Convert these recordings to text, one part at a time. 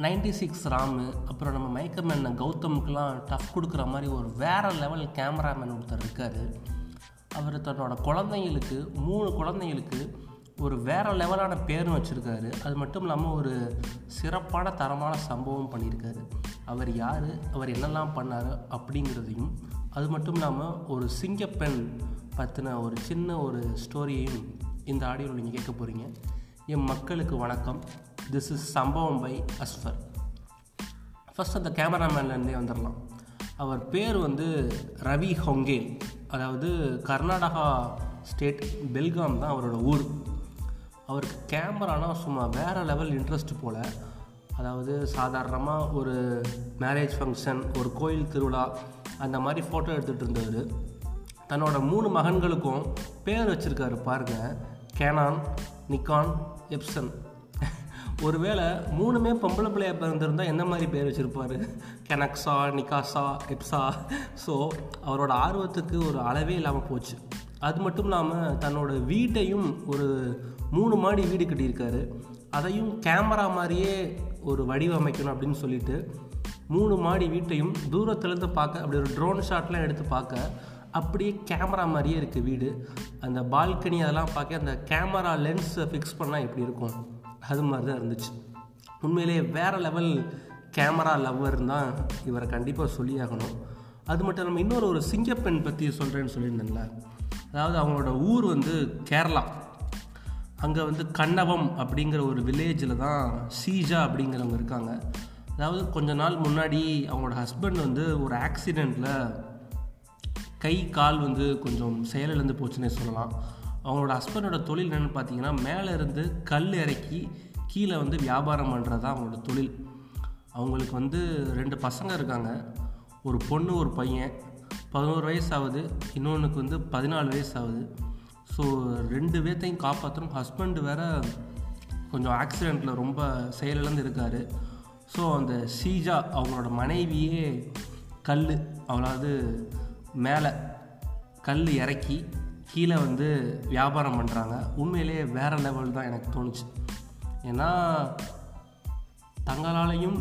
Ninety six Ramu அப்புறம் நம்ம மைக்கமேன் கௌதமுக்கெலாம் tough கொடுக்குற மாதிரி ஒரு வேறு லெவல் கேமராமேன் ஒருத்தர் இருக்கார். அவர் தன்னோட குழந்தைங்களுக்கு மூணு குழந்தைங்களுக்கு ஒரு வேறு லெவலான பேரும் வச்சுருக்காரு. அது மட்டும் இல்லாமல் ஒரு சிறப்பான தரமான சம்பவம் பண்ணியிருக்காரு. அவர் யார் அவர் என்னெல்லாம் பண்ணார் அப்படிங்கிறதையும் அது மட்டும் இல்லாமல் ஒரு சிங்கப்பெண் பற்றின ஒரு சின்ன ஒரு ஸ்டோரியையும் இந்த ஆடியோவில் நீங்கள் கேட்க போகிறீங்க என் மக்களுக்கு வணக்கம். திஸ் இஸ் சம்பவம் பை அஸ்ஃபர் ஃபஸ்ட் அந்த கேமராமேன்லேருந்தே வந்துடலாம் அவர் பேர் வந்து ரவி ஹொங்கேல். அதாவது கர்நாடகா ஸ்டேட் பெல்காம் தான் அவரோட ஊர். அவருக்கு கேமரானா சும்மா வேறு லெவல் இன்ட்ரெஸ்ட் போல். அதாவது சாதாரணமாக ஒரு மேரேஜ் ஃபங்க்ஷன் ஒரு கோயில் திருவிழா அந்த மாதிரி ஃபோட்டோ எடுத்துகிட்டு இருந்தவர். தன்னோட மூணு மகன்களுக்கும் பேர் வச்சுருக்காரு பாருங்கள் கேனான் நிக்கான் எப்சன் ஒருவேளை மூணுமே பொம்பளை பிள்ளையாக பிறந்திருந்தால் என்ன மாதிரி பேர் வச்சுருப்பார்? கெனக்ஸா நிகாசா எப்சா ஸோ அவரோட ஆர்வத்துக்கு ஒரு அளவே இல்லாமல் போச்சு. அது மட்டும் இல்லாமல் தன்னோட வீட்டையும் ஒரு மூணு மாடி வீடு கட்டியிருக்காரு. அதையும் கேமரா மாதிரியே ஒரு வடிவமைக்கணும் அப்படின்னு சொல்லிட்டு மூணு மாடி வீட்டையும் தூரத்துலேருந்து பார்க்க அப்படி ஒரு ட்ரோன் ஷாட்லாம் எடுத்து பார்க்க அப்படியே கேமரா மாதிரியே இருக்குது வீடு. அந்த பால்கனி அதெல்லாம் பார்க்க அந்த கேமரா லென்ஸை ஃபிக்ஸ் பண்ணால் எப்படி இருக்கும்? அது மாதிரி தான் இருந்துச்சு. உண்மையிலேயே வேறு லெவல் கேமரா லவ்வர் தான் இவரை கண்டிப்பாக சொல்லியாகணும். அது மட்டும் இல்லாமல் இன்னொரு ஒரு சிங்கப்பெண் பற்றி சொல்கிறேன்னு சொல்லியிருந்தேன்ல. அதாவது அவங்களோட ஊர் வந்து கேரளா. அங்கே வந்து கண்ணவம் அப்படிங்கிற ஒரு வில்லேஜில் தான் சீஜா அப்படிங்கிறவங்க இருக்காங்க. அதாவது கொஞ்ச நாள் முன்னாடி அவங்களோட ஹஸ்பண்ட் வந்து ஒரு ஆக்சிடெண்ட்டில் கை கால் வந்து கொஞ்சம் செயலிழந்து போச்சுன்னே சொல்லலாம். அவங்களோட ஹஸ்பண்டோட தொழில் என்னென்னு பார்த்தீங்கன்னா மேலே இருந்து கல் இறக்கி கீழே வந்து வியாபாரம் பண்ணுறது தான் அவங்களோட தொழில். அவங்களுக்கு வந்து ரெண்டு பசங்க இருக்காங்க. ஒரு பொண்ணு ஒரு பையன். பதினோரு வயசு ஆகுது இன்னொன்றுக்கு வந்து பதினாலு வயசு ஆகுது ஸோ ரெண்டு பேர்த்தையும் காப்பாற்றணும் ஹஸ்பண்டு வேற கொஞ்சம் ஆக்சிடெண்ட்டில் ரொம்ப செயலிழந்து இருக்கார். ஸோ அந்த ஷீஜா அவங்களோட மனைவியே கல் அவளாவது மேலே கல் இறக்கி கீழே வந்து வியாபாரம் பண்ணுறாங்க உண்மையிலேயே வேறு லெவல் தான் எனக்கு தோணுச்சு. ஏன்னா தங்களாலையும்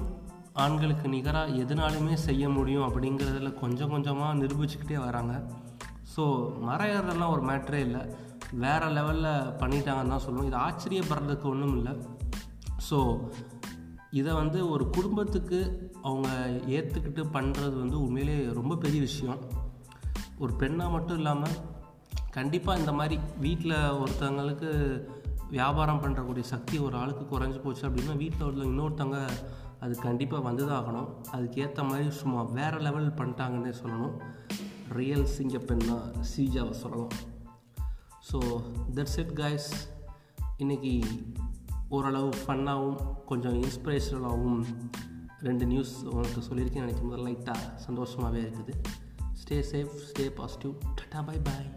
ஆண்களுக்கு நிகராக எதுனாலுமே செய்ய முடியும் அப்படிங்கிறதுல கொஞ்சம் கொஞ்சமாக நிரூபிச்சுக்கிட்டே வராங்க. ஸோ மரம் ஏறுறதெல்லாம் ஒரு மேட்ரே இல்லை. வேறு லெவலில் பண்ணிட்டாங்கன்னு தான் சொல்லுவோம். இது ஆச்சரியப்படுறதுக்கு ஒன்றும் இல்லை. ஸோ இதை வந்து ஒரு குடும்பத்துக்கு அவங்க ஏற்றுக்கிட்டு பண்ணுறது வந்து உண்மையிலே ரொம்ப பெரிய விஷயம். ஒரு பெண்ணாக மட்டும் இல்லாமல் கண்டிப்பாக இந்த மாதிரி வீட்டில் ஒருத்தவங்களுக்கு வியாபாரம் பண்ணுறக்கூடிய சக்தி ஒரு ஆளுக்கு குறைஞ்சி போச்சு அப்படின்னா வீட்டில் உள்ள இன்னொருத்தவங்க அது கண்டிப்பாக வந்து தான் ஆகணும் அதுக்கேற்ற மாதிரி சும்மா வேறு லெவல் பண்ணிட்டாங்கன்னே சொல்லணும். ரியல் சிங்கப்பெண் தான் சீஜாவை சொல்லலாம். ஸோ தட்ஸ் இட் கைஸ் இன்றைக்கி ஓரளவு ஃபன்னாகவும் கொஞ்சம் இன்ஸ்பிரேஷனலாகவும் ரெண்டு நியூஸ் உங்களுக்கு சொல்லியிருக்கேன் நினைக்கும் போது லைட்டாக சந்தோஷமாகவே இருக்குது. Stay safe stay positive tata bye bye